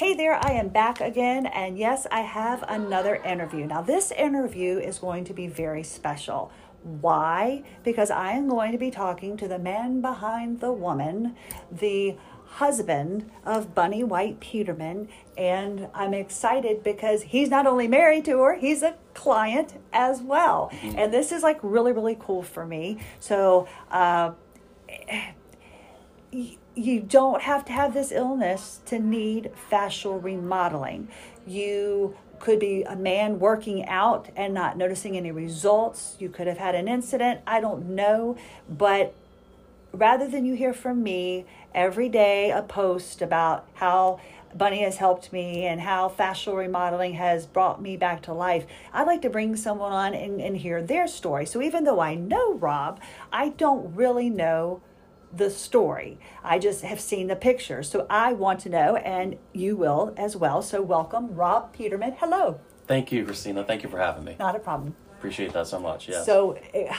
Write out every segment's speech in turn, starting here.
Hey there, I am back again, and yes, I have another interview. Now, this interview is going to be very special. Why? Because I am going to be talking to the man behind the woman, the husband of Bunny White Peterman, and I'm excited because he's not only married to her, he's a client as well. And this is like really, really cool for me. So, uh, you don't have to have this illness to need fascial remodeling. You could be a man working out and not noticing any results. You could have had an incident. I don't know. But rather than you hear from me every day a post about how Bunny has helped me and how fascial remodeling has brought me back to life. I'd like to bring someone on and, and hear their story. So even though I know Rob, I don't really know the story. I just have seen the pictures. So I want to know, and you will as well. So welcome, Rob Peterman. Hello. Thank you, Christina. Thank you for having me. Not a problem. Appreciate that so much. Yes. So, eh,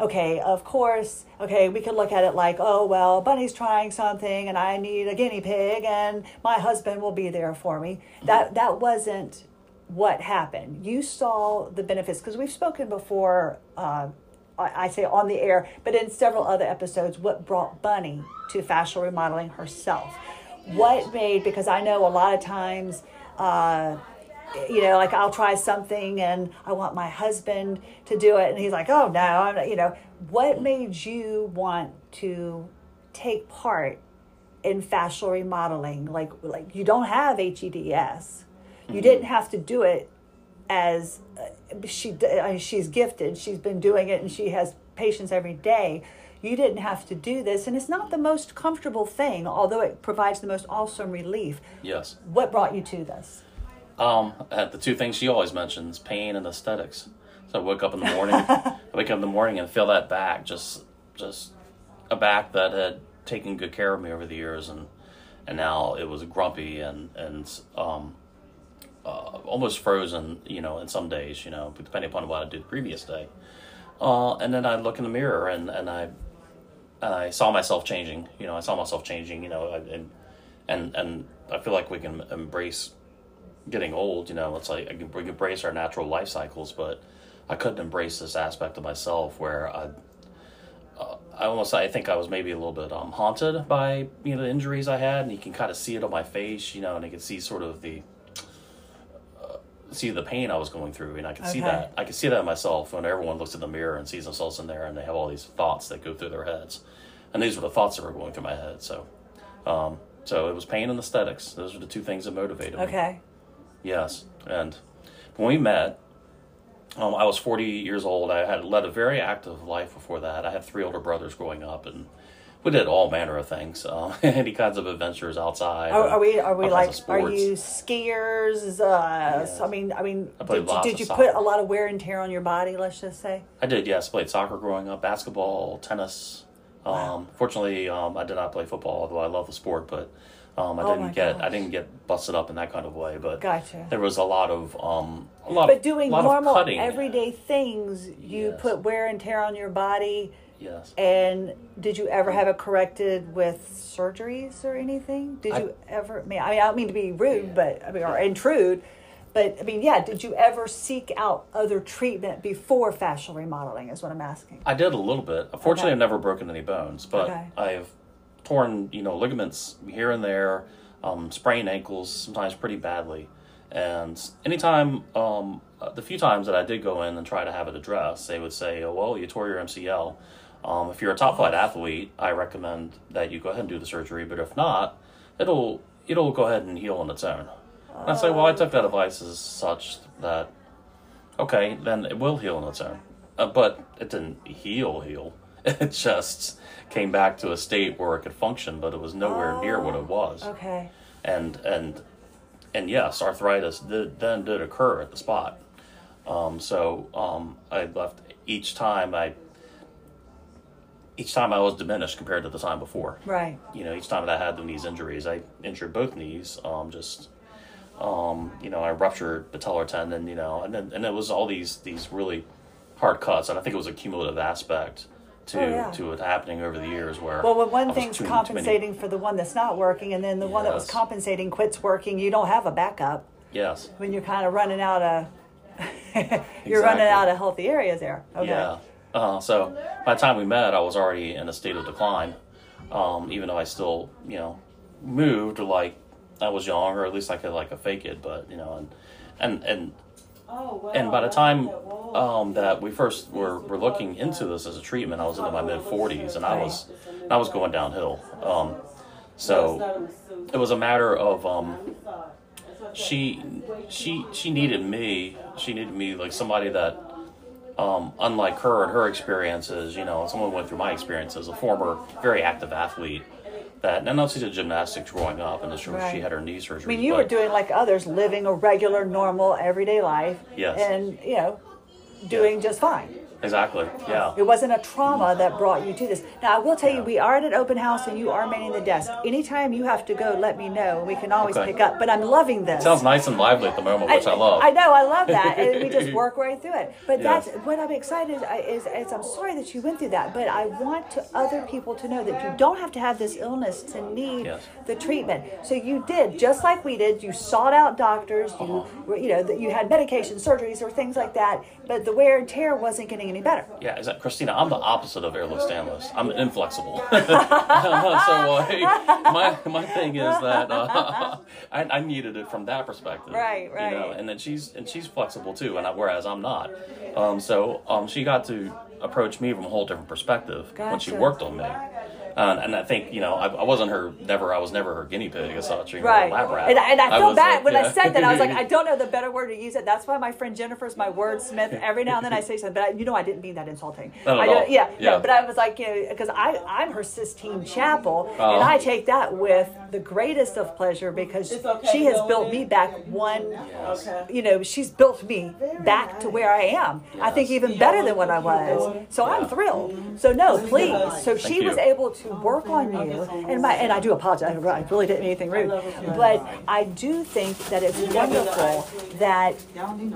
okay, of course, okay, we could look at it like, oh, well, Bunny's trying something and I need a guinea pig and my husband will be there for me. That that wasn't what happened. You saw the benefits because we've spoken before. Uh, I I say on the air, but in several other episodes, what brought Bunny to fascial remodeling herself? What made because I know a lot of times. Uh, you know, like I'll try something and I want my husband to do it, and he's like, "Oh no," I'm not, you know. What made you want to take part in fascial remodeling? Like, like you don't have HEDS, you didn't have to do it as she she's gifted. She's been doing it, and she has patients every day. You didn't have to do this, and it's not the most comfortable thing, although it provides the most awesome relief. yes. What brought you to this? Um, uh, the two things she always mentions: pain and aesthetics. So I wake up in the morning, I wake up in the morning and feel that back, just, just a back that had taken good care of me over the years, and and now it was grumpy and and um, uh, almost frozen. You know, in some days, you know, depending upon what I did the previous day. Uh, and then I look in the mirror and and I and I saw myself changing. You know, I saw myself changing. You know, and and and I feel like we can embrace getting old. You know, it's like we can embrace our natural life cycles, but I couldn't embrace this aspect of myself where I. Uh, I almost, I think I was maybe a little bit um, haunted by you know the injuries I had, and you can kind of see it on my face, you know, and you can see sort of the see the pain I was going through, and I can see that I can see that in myself when everyone looks in the mirror and sees themselves in there, and they have all these thoughts that go through their heads, and these were the thoughts that were going through my head. So, um, so it was pain and aesthetics. Those are the two things that motivated me. Okay. Yes, and when we met, um, I was 40 years old. I had led a very active life before that. I had three older brothers growing up, and we did all manner of things, uh, any kinds of adventures outside. Are, are we? Are we like? Are you skiers? Uh, so, I mean, I mean, I did, you- did you put a lot of wear and tear on your body? Let's just say. I did, yes. Played soccer growing up, basketball, tennis. Um, Wow. Fortunately, um, I did not play football, although I love the sport. But um, I Oh didn't get I didn't get busted up in that kind of way. But Gotcha. there was a lot of um, a lot. But doing lot normal, of everyday things, you Yes. put wear and tear on your body. Yes. And did you ever have it corrected with surgeries or anything? Did I- you ever? I mean, I mean, I don't mean to be rude, but I mean, or intrude, but I mean, yeah. Did you ever seek out other treatment before fascial remodeling? Is what I'm asking. I did a little bit. Unfortunately, Okay. I've never broken any bones, but Okay. I've torn, you know, ligaments here and there, um, sprained ankles, sometimes pretty badly. And anytime, um, uh, the few times that I did go in and try to have it addressed, they would say, oh, well, you tore your MCL. Um, if you're a top flight athlete, I recommend that you go ahead and do the surgery. But if not, it'll it'll go ahead and heal on its own. And I say, well, I took that advice as such that okay, then it will heal on its own. Uh, but it didn't heal, heal. It just came back to a state where it could function, but it was nowhere near what it was. Okay. And and and yes, arthritis did, then did occur at the spot. Um, so um, I left each time I each time I was diminished compared to the time before Right. you know, each time that I had the knees injuries, I injured both knees. Um, just, um, you know, I ruptured the patellar tendon. You know, and then and it was all these these really hard cuts, and I think it was a cumulative aspect to Oh, yeah. to it happening over the years. Where Well, when one thing's too- too compensating for the one that's not working, and then the one that was compensating quits working, you don't have a backup yes. when you're kind of running out of. you're running out of healthy areas there. Okay. Yeah. Uh, so by the time we met, I was already in a state of decline. Um, even though I still, you know, moved like I was young, or at least I could like a fake it. But you know, and and and and by the time um, that we first were, were looking into this as a treatment, I was into my mid forties, and I was I was going downhill. Um, so it was a matter of um, she she she needed me. She needed me like somebody that um, unlike her and her experiences, you know, someone went through my experiences, a former very active athlete that, and I know she did gymnastics growing up, and she, Right. she had her knee surgery. I mean, you were doing like others, living a regular, normal, everyday life. Yes. And, you know, doing just fine. Exactly, yeah, It wasn't a trauma that brought you to this. Now, I will tell you, we are at an open house and you are manning the desk. Anytime you have to go, let me know we can always Okay. pick up. But I'm loving this. sounds nice and lively at the moment, which I, love. I know, I love that, and we just work right through it. But Yeah. that's what I'm excited is, is I'm sorry that you went through that, but I want to other people to know that you don't have to have this illness to need Yes. the treatment. So you did just like we did. You sought out doctors. You Uh-huh. you know that you had medication, surgeries, or things like that. But the wear and tear wasn't getting any better. Yeah, is that Christina? I'm the opposite of Ehlers-Danlos. I'm inflexible. so my my thing is that uh, I, I needed it from that perspective, Right, You know, right. and then she's and she's flexible too, and I, whereas I'm not. Um, so um, she got to approach me from a whole different perspective when she worked on me. Uh, and I think you know I, I wasn't her never I was never her guinea pig as such or her Right. lab rat. And, and I feel was bad like, when I said that. I was like, I don't know the better word to use it. That's why my friend Jennifer's my wordsmith. Every now and then I say something, but I, you know I didn't mean that insulting. Not at I all. Yeah, Yeah. No, but I was like, you know, because I I'm her Sistine Chapel, Oh. and I take that with the greatest of pleasure because okay she has built me back one. Yes. Okay. You know, she's built me back to where I am. I think even better than what I was. So I'm thrilled. So no, please. So she was able to work on you, and my and I do apologize. I really didn't mean anything rude, but I do think that it's wonderful that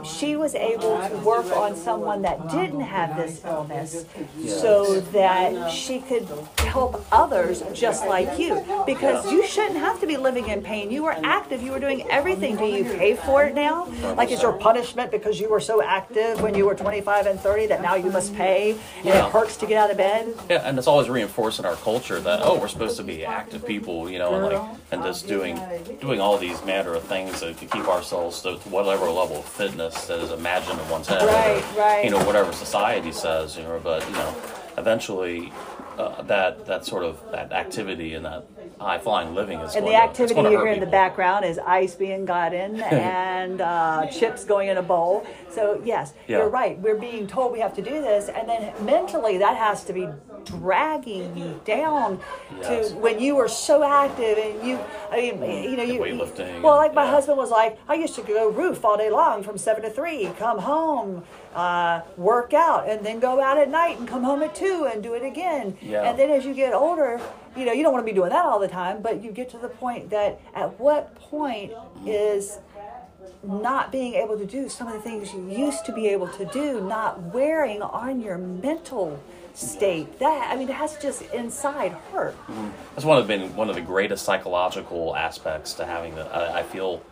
she was able to work on someone that didn't have this illness, so that she could help others just like you. Because you shouldn't have to be living in pain. You were active. You were doing everything. Do you pay for it now? Like is your punishment because you were so active when you were 25 and 30 that now you must pay and Yeah. it hurts to get out of bed? Yeah, and it's always reinforcing our culture that oh, we're supposed to be active people, you know, and like and just doing doing all these manner of things to to keep ourselves to, to whatever level of fitness that is imagined in one's head. Right, right. You know, whatever society says, you know, but you know, eventually uh, that that sort of that activity and that high flying living is And the activity to you hear in the background is ice being gotten and uh, chips going in a bowl. So yes, Yeah. you're right. We're being told we have to do this, and then mentally that has to be dragging you down Yes. to when you were so active and you. I mean, you know, you weightlifting Well, like my yeah. husband was like, I used to go roof all day long from seven to three, come home. Uh, work out and then go out at night and come home at two and do it again. Yeah. And then as you get older, you know, you don't want to be doing that all the time, but you get to the point that at what point is not being able to do some of the things you used to be able to do, not wearing on your mental state. That I mean, it has to just inside hurt. Mm-hmm. That's one of been one of the greatest psychological aspects to having that. I, I feel,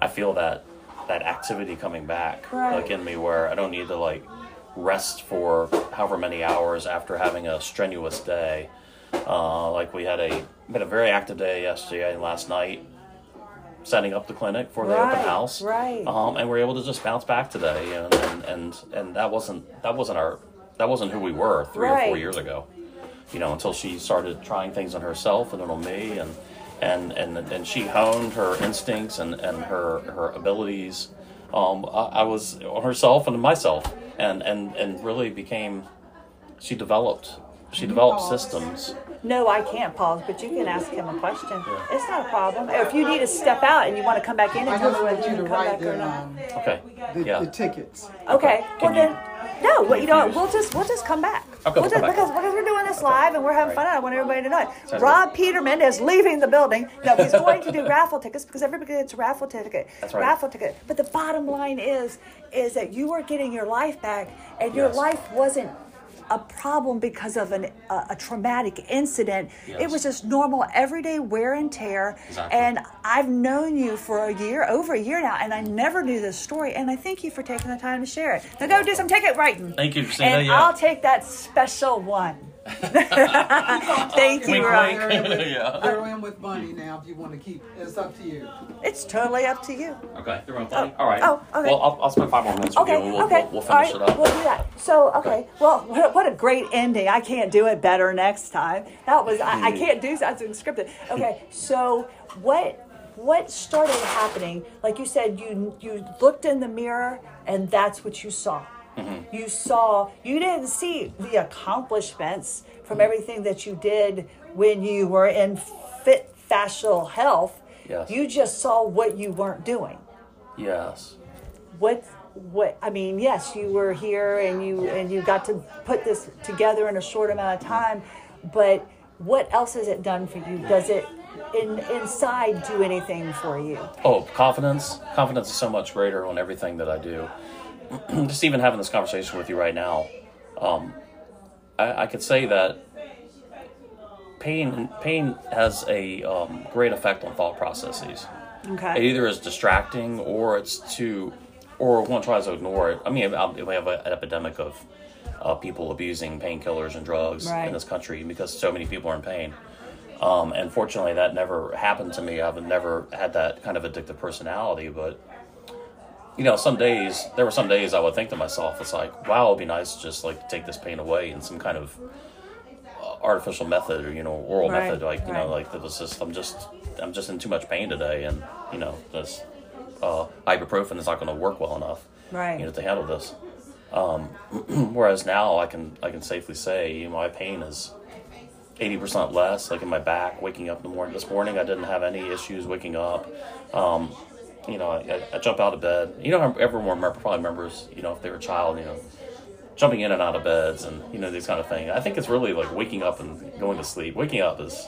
I feel that that activity coming back Right. like in me where I don't need to like rest for however many hours after having a strenuous day. Uh, like we had a we had a very active day yesterday and last night, setting up the clinic for the Right, open house. right. Um, and we're able to just bounce back today, and and and, and that wasn't that wasn't our that wasn't who we were three or four years ago you know, until she started trying things on herself and then on me, and and and and she honed her instincts and and her her abilities. Um, I, I was on herself and myself, and and and really became. She developed. She developed systems. No, I can't pause, but you can ask him a question. It's not a problem. If you need to step out and you want to come back in and I tell just me whether want you you to can come write back or not. um, Okay. the, Yeah. the tickets. Okay. Can Well you- then, no. Well, you know, what, we'll just we'll just come back. Okay, We'll just, because because we're doing this live and we're having fun. I want everybody to know it. Sounds Rob Peterman is leaving the building. No, he's going to do raffle tickets because everybody gets a raffle ticket. That's right. Raffle ticket. But the bottom line is, is that you are getting your life back, and your Yes. life wasn't a problem because of an, a, a traumatic incident. It was just normal, everyday wear and tear. Exactly. And I've known you for a year, over a year now, and I never knew this story. And I thank you for taking the time to share it. Now go do some ticket writing. Thank you, Christina. And yeah. I'll take that special one. Thank you, Wink, Rob. wink. They're in with, Yeah. they're in with Bunny now if you want to keep. It's up to you. It's totally up to you. Okay, they're on funny. All right. oh, okay. Well, I'll, I'll spend five more minutes with Okay, you. We'll, okay. we'll, we'll finish right, it up. We'll do that. So, okay. Well, what, what a great ending. I can't do it better next time. That was I, Hmm. I can't do something scripted. Okay. So, what what started happening? Like you said, you you looked in the mirror and that's what you saw. You saw. You didn't see the accomplishments from everything that you did when you were in fit fascial health. Yes. You just saw what you weren't doing yes. what what I mean, yes, you were here and you and you got to put this together in a short amount of time, but what else has it done for you? Does it in inside do anything for you? Oh, confidence. Confidence is so much greater on everything that I do. Just even having this conversation with you right now, um, I, I could say that pain pain has a um, great effect on thought processes. Okay. It either is distracting or it's too, or one tries to ignore it. I mean, we have an epidemic of uh, people abusing painkillers and drugs Right. in this country because so many people are in pain. Um, and fortunately, that never happened to me. I've never had that kind of addictive personality, but you know, some days there were some days I would think to myself, it's like, wow, it'd be nice to just like take this pain away in some kind of uh, artificial method or you know oral Right, method, like you know, like that was just I'm just I'm just in too much pain today, and you know, this uh, ibuprofen is not going to work well enough, Right. you know, to handle this. Um, whereas now I can I can safely say, you know, my pain is eighty percent less. Like in my back, waking up in the morning. This morning, I didn't have any issues waking up. Um, you know, I, I, jump out of bed. You know, everyone remember, probably remembers. You know, if they were a child, you know, jumping in and out of beds and you know these kind of things. I think it's really like waking up and going to sleep. Waking up is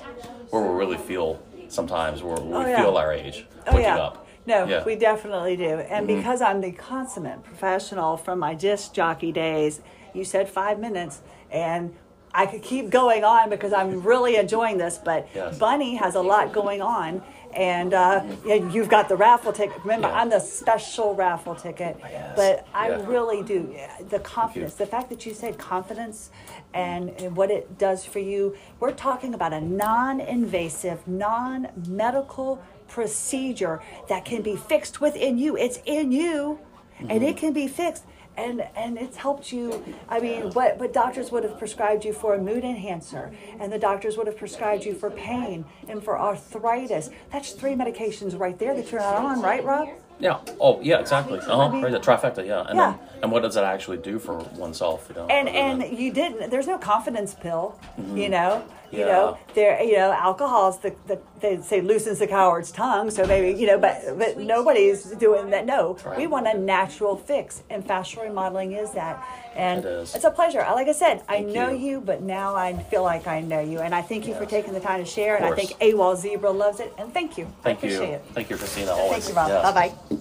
where we really feel sometimes where we Oh, yeah. feel our age. Oh waking yeah. up. No, Yeah. Mm-hmm. we definitely do. And because I'm the consummate professional from my disc jockey days, you said five minutes, and I could keep going on because I'm really enjoying this. But Yes. Bunny has a lot going on, and uh, you've got the raffle ticket. Remember, Yeah. I'm the special raffle ticket. Yes. But I Yeah. really do. The confidence, the fact that you said confidence and, and what it does for you, we're talking about a non invasive, non medical procedure that can be fixed within you. It's in you and it can be fixed. And, and it's helped you. I mean, what, what doctors would have prescribed you for a mood enhancer, and the doctors would have prescribed you for pain and for arthritis. That's three medications right there that you're not on, right, Rob? Yeah. Oh, yeah. Exactly. Uh huh. mean- Right. The trifecta. Yeah. And Yeah. Then, and what does that actually do for oneself? You know. and other than- and you didn't there's no confidence pill you know you Yeah. know there you know alcohol's the, the they say loosens the coward's tongue so maybe you know but but nobody's doing that no Right. we want a natural fix and fascial remodeling is that and It is. it's a pleasure I- like i said i know you. you. but now i feel like i know you and i thank you for taking the time to share and i course. think awol zebra loves it and thank you Thank I appreciate you. it Thank you, Christina. Always. thank you rob Yes. bye-bye Bye.